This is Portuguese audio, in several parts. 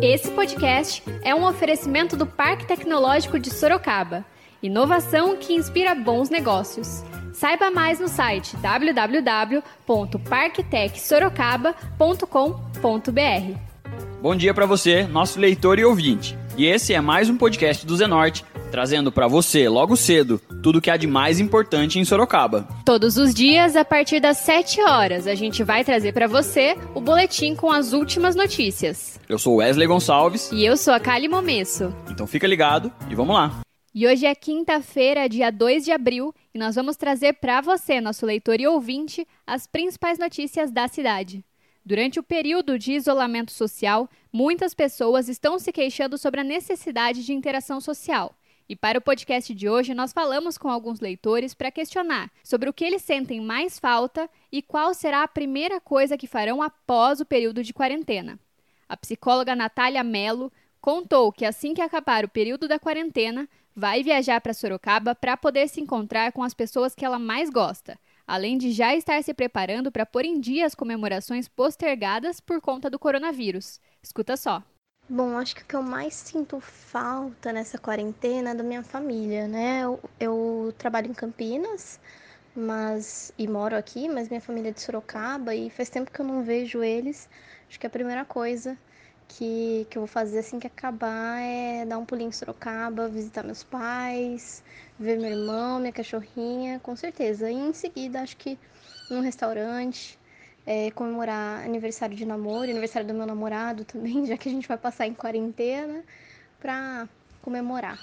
Esse podcast é um oferecimento do Parque Tecnológico de Sorocaba. Inovação que inspira bons negócios. Saiba mais no site www.parktecsorocaba.com.br. Bom dia para você, nosso leitor e ouvinte. E esse é mais um podcast do Zenorte, trazendo para você, logo cedo, tudo que há de mais importante em Sorocaba. Todos os dias, a partir das 7 horas, a gente vai trazer para você o boletim com as últimas notícias. Eu sou Wesley Gonçalves. E eu sou a Kali Momesso. Então fica ligado e vamos lá. E hoje é quinta-feira, dia 2 de abril, e nós vamos trazer para você, nosso leitor e ouvinte, as principais notícias da cidade. Durante o período de isolamento social, muitas pessoas estão se queixando sobre a necessidade de interação social. E para o podcast de hoje, nós falamos com alguns leitores para questionar sobre o que eles sentem mais falta e qual será a primeira coisa que farão após o período de quarentena. A psicóloga Natália Mello contou que assim que acabar o período da quarentena, vai viajar para Sorocaba para poder se encontrar com as pessoas que ela mais gosta, além de já estar se preparando para pôr em dia as comemorações postergadas por conta do coronavírus. Escuta só. Bom, acho que o que eu mais sinto falta nessa quarentena é da minha família, né? Eu, eu, trabalho em Campinas, mas e moro aqui, mas minha família é de Sorocaba e faz tempo que eu não vejo eles. Acho que a primeira coisa que, que eu vou fazer assim que acabar é dar um pulinho em Sorocaba, visitar meus pais, ver meu irmão, minha cachorrinha, com certeza. E em seguida, acho que num restaurante, é, comemorar aniversário de namoro, aniversário do meu namorado também, já que a gente vai passar em quarentena, para comemorar.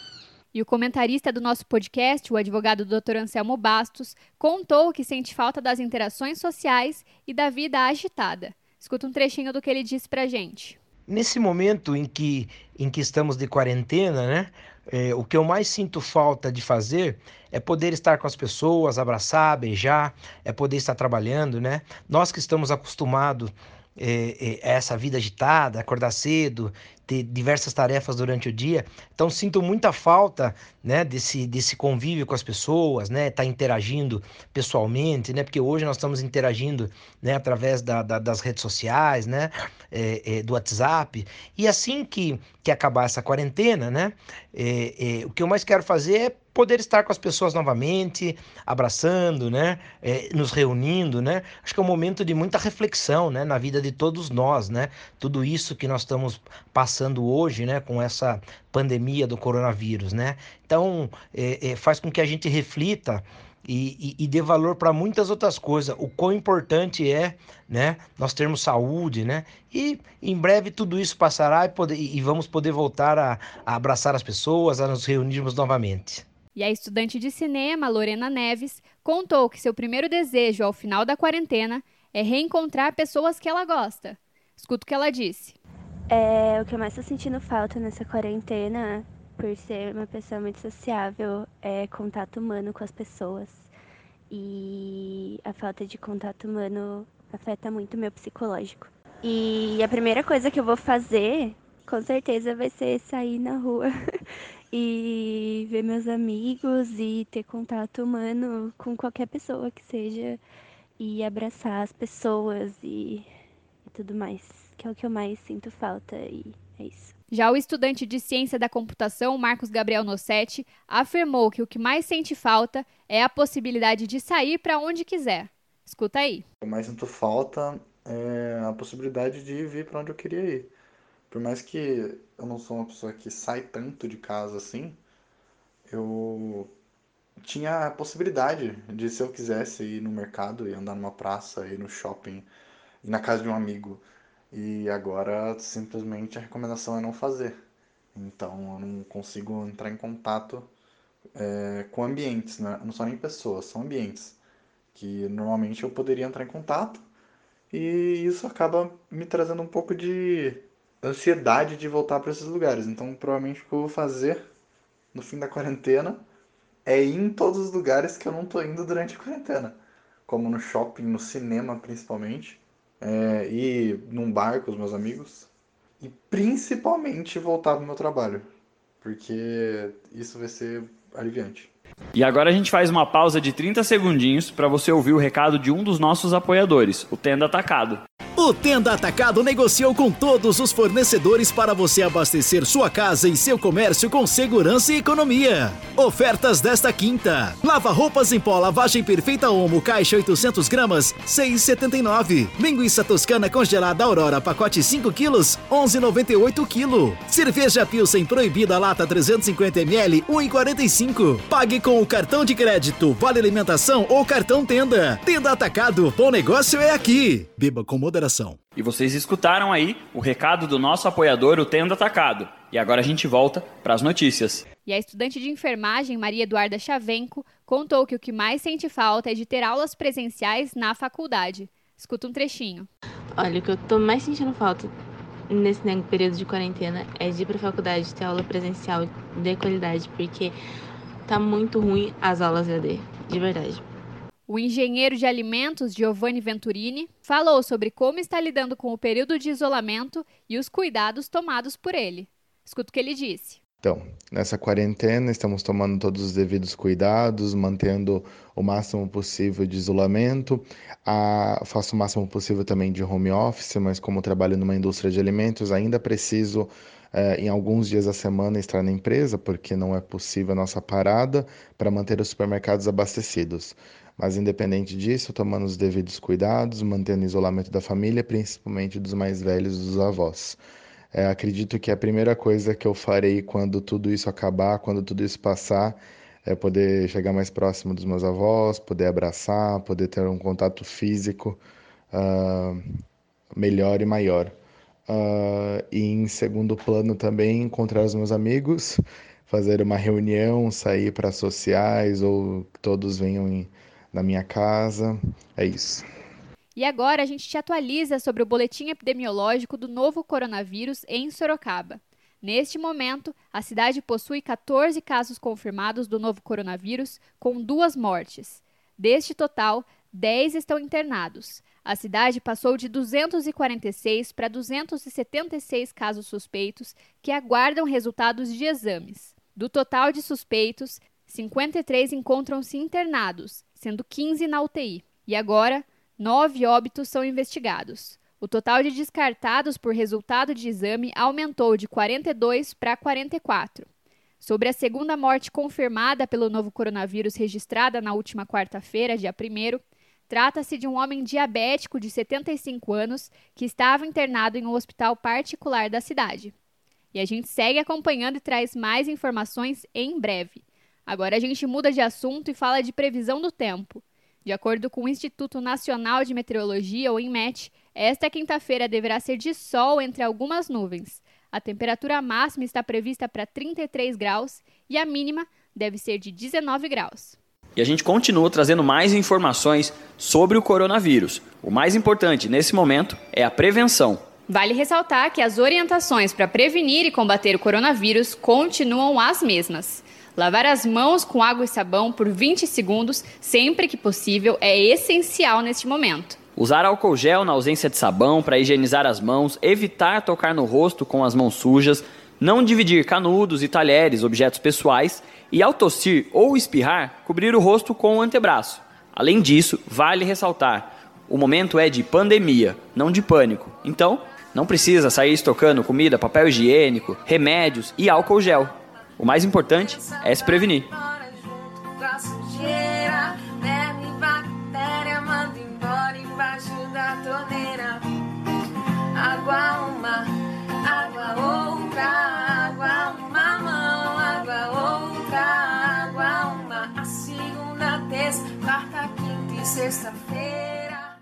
E o comentarista do nosso podcast, o advogado Dr. Anselmo Bastos, contou que sente falta das interações sociais e da vida agitada. Escuta um trechinho do que ele disse pra gente. Nesse momento em que, em que estamos de quarentena, né? É, o que eu mais sinto falta de fazer é poder estar com as pessoas, abraçar, beijar, é poder estar trabalhando, né? Nós que estamos acostumados é, é, essa vida agitada, acordar cedo, ter diversas tarefas durante o dia. Então sinto muita falta, né, desse, desse convívio com as pessoas, né, estar tá interagindo pessoalmente, né, porque hoje nós estamos interagindo, né, através da, da das redes sociais, né, é, é, do WhatsApp. E assim que, que acabar essa quarentena, né, é, é, o que eu mais quero fazer é poder estar com as pessoas novamente, abraçando, né, é, nos reunindo, né. Acho que é um momento de muita reflexão, né, na vida de todos nós, né. Tudo isso que nós estamos passando hoje, né, com essa pandemia do coronavírus, né. Então, é, é, faz com que a gente reflita e, e, e dê valor para muitas outras coisas. O quão importante é, né, nós termos saúde, né? E em breve tudo isso passará e, poder, e vamos poder voltar a, a abraçar as pessoas, a nos reunirmos novamente. E a estudante de cinema, Lorena Neves, contou que seu primeiro desejo ao final da quarentena é reencontrar pessoas que ela gosta. Escuta o que ela disse. É, o que eu mais estou sentindo falta nessa quarentena, por ser uma pessoa muito sociável, é contato humano com as pessoas. E a falta de contato humano afeta muito o meu psicológico. E a primeira coisa que eu vou fazer, com certeza, vai ser sair na rua e ver meus amigos e ter contato humano com qualquer pessoa que seja e abraçar as pessoas e, e tudo mais, que é o que eu mais sinto falta e é isso. Já o estudante de ciência da computação, Marcos Gabriel Nossetti, afirmou que o que mais sente falta é a possibilidade de sair para onde quiser. Escuta aí. O que mais sinto falta é a possibilidade de vir para onde eu queria ir. Por mais que eu não sou uma pessoa que sai tanto de casa assim, eu tinha a possibilidade de, se eu quisesse, ir no mercado e andar numa praça, ir no shopping, ir na casa de um amigo. E agora, simplesmente, a recomendação é não fazer. Então, eu não consigo entrar em contato é, com ambientes, né? não são nem pessoas, são ambientes que normalmente eu poderia entrar em contato e isso acaba me trazendo um pouco de ansiedade de voltar para esses lugares. Então, provavelmente o que eu vou fazer no fim da quarentena é ir em todos os lugares que eu não tô indo durante a quarentena, como no shopping, no cinema principalmente, é, ir num bar com os meus amigos e principalmente voltar pro meu trabalho, porque isso vai ser aliviante. E agora a gente faz uma pausa de 30 segundinhos para você ouvir o recado de um dos nossos apoiadores, o Tenda Atacado. O Tenda Atacado negociou com todos os fornecedores para você abastecer sua casa e seu comércio com segurança e economia. Ofertas desta quinta: lava roupas em pó lavagem perfeita Omo caixa 800 gramas 6,79. Linguiça toscana congelada Aurora pacote 5 quilos 11,98 kg. Cerveja Pilsen proibida lata 350 ml 1,45. Pague com o cartão de crédito, vale alimentação ou cartão Tenda. Tenda Atacado, bom negócio é aqui. Beba com moderação E vocês escutaram aí o recado do nosso apoiador, o Tendo Atacado. E agora a gente volta para as notícias. E a estudante de enfermagem Maria Eduarda Chavenco contou que o que mais sente falta é de ter aulas presenciais na faculdade. Escuta um trechinho. Olha, o que eu tô mais sentindo falta nesse período de quarentena é de ir para a faculdade ter aula presencial de qualidade, porque tá muito ruim as aulas EAD, de verdade. O engenheiro de alimentos Giovanni Venturini falou sobre como está lidando com o período de isolamento e os cuidados tomados por ele. Escuta o que ele disse. Então, nessa quarentena, estamos tomando todos os devidos cuidados, mantendo o máximo possível de isolamento. Ah, faço o máximo possível também de home office, mas como trabalho numa indústria de alimentos, ainda preciso, eh, em alguns dias da semana, estar na empresa, porque não é possível a nossa parada para manter os supermercados abastecidos. Mas, independente disso, tomando os devidos cuidados, mantendo o isolamento da família, principalmente dos mais velhos, dos avós. É, acredito que a primeira coisa que eu farei quando tudo isso acabar, quando tudo isso passar, é poder chegar mais próximo dos meus avós, poder abraçar, poder ter um contato físico uh, melhor e maior. Uh, e em segundo plano também encontrar os meus amigos, fazer uma reunião, sair para sociais ou todos venham em, na minha casa. É isso. E agora a gente te atualiza sobre o boletim epidemiológico do novo coronavírus em Sorocaba. Neste momento, a cidade possui 14 casos confirmados do novo coronavírus, com duas mortes. Deste total, 10 estão internados. A cidade passou de 246 para 276 casos suspeitos que aguardam resultados de exames. Do total de suspeitos, 53 encontram-se internados sendo 15 na UTI. E agora, nove óbitos são investigados. O total de descartados por resultado de exame aumentou de 42 para 44. Sobre a segunda morte confirmada pelo novo coronavírus registrada na última quarta-feira, dia 1, trata-se de um homem diabético de 75 anos que estava internado em um hospital particular da cidade. E a gente segue acompanhando e traz mais informações em breve. Agora a gente muda de assunto e fala de previsão do tempo. De acordo com o Instituto Nacional de Meteorologia, ou INMET, esta quinta-feira deverá ser de sol entre algumas nuvens. A temperatura máxima está prevista para 33 graus e a mínima deve ser de 19 graus. E a gente continua trazendo mais informações sobre o coronavírus. O mais importante nesse momento é a prevenção. Vale ressaltar que as orientações para prevenir e combater o coronavírus continuam as mesmas. Lavar as mãos com água e sabão por 20 segundos, sempre que possível, é essencial neste momento. Usar álcool gel na ausência de sabão para higienizar as mãos, evitar tocar no rosto com as mãos sujas, não dividir canudos e talheres, objetos pessoais, e ao tossir ou espirrar, cobrir o rosto com o antebraço. Além disso, vale ressaltar: o momento é de pandemia, não de pânico. Então, não precisa sair estocando comida, papel higiênico, remédios e álcool gel. O mais importante é se prevenir. Água uma, água outra, água uma mão, água outra, água uma. A segunda, terça, quarta, quinta e sexta-feira.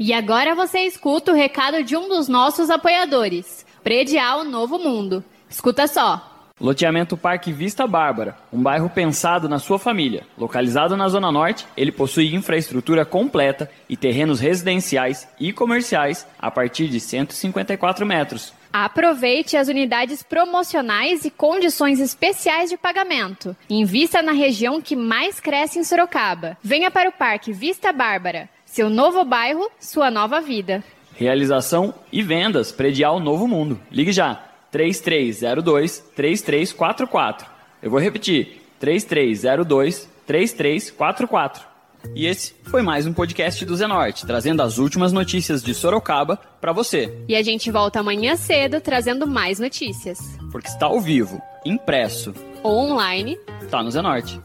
E agora você escuta o recado de um dos nossos apoiadores, Predial Novo Mundo. Escuta só. Loteamento Parque Vista Bárbara, um bairro pensado na sua família. Localizado na Zona Norte, ele possui infraestrutura completa e terrenos residenciais e comerciais a partir de 154 metros. Aproveite as unidades promocionais e condições especiais de pagamento. Invista na região que mais cresce em Sorocaba. Venha para o Parque Vista Bárbara. Seu novo bairro, sua nova vida. Realização e vendas Predial Novo Mundo. Ligue já 3302 3344. Eu vou repetir. 3302 3344. E esse foi mais um podcast do Zenorte, trazendo as últimas notícias de Sorocaba para você. E a gente volta amanhã cedo trazendo mais notícias. Porque está ao vivo, impresso ou online, tá no Zenorte.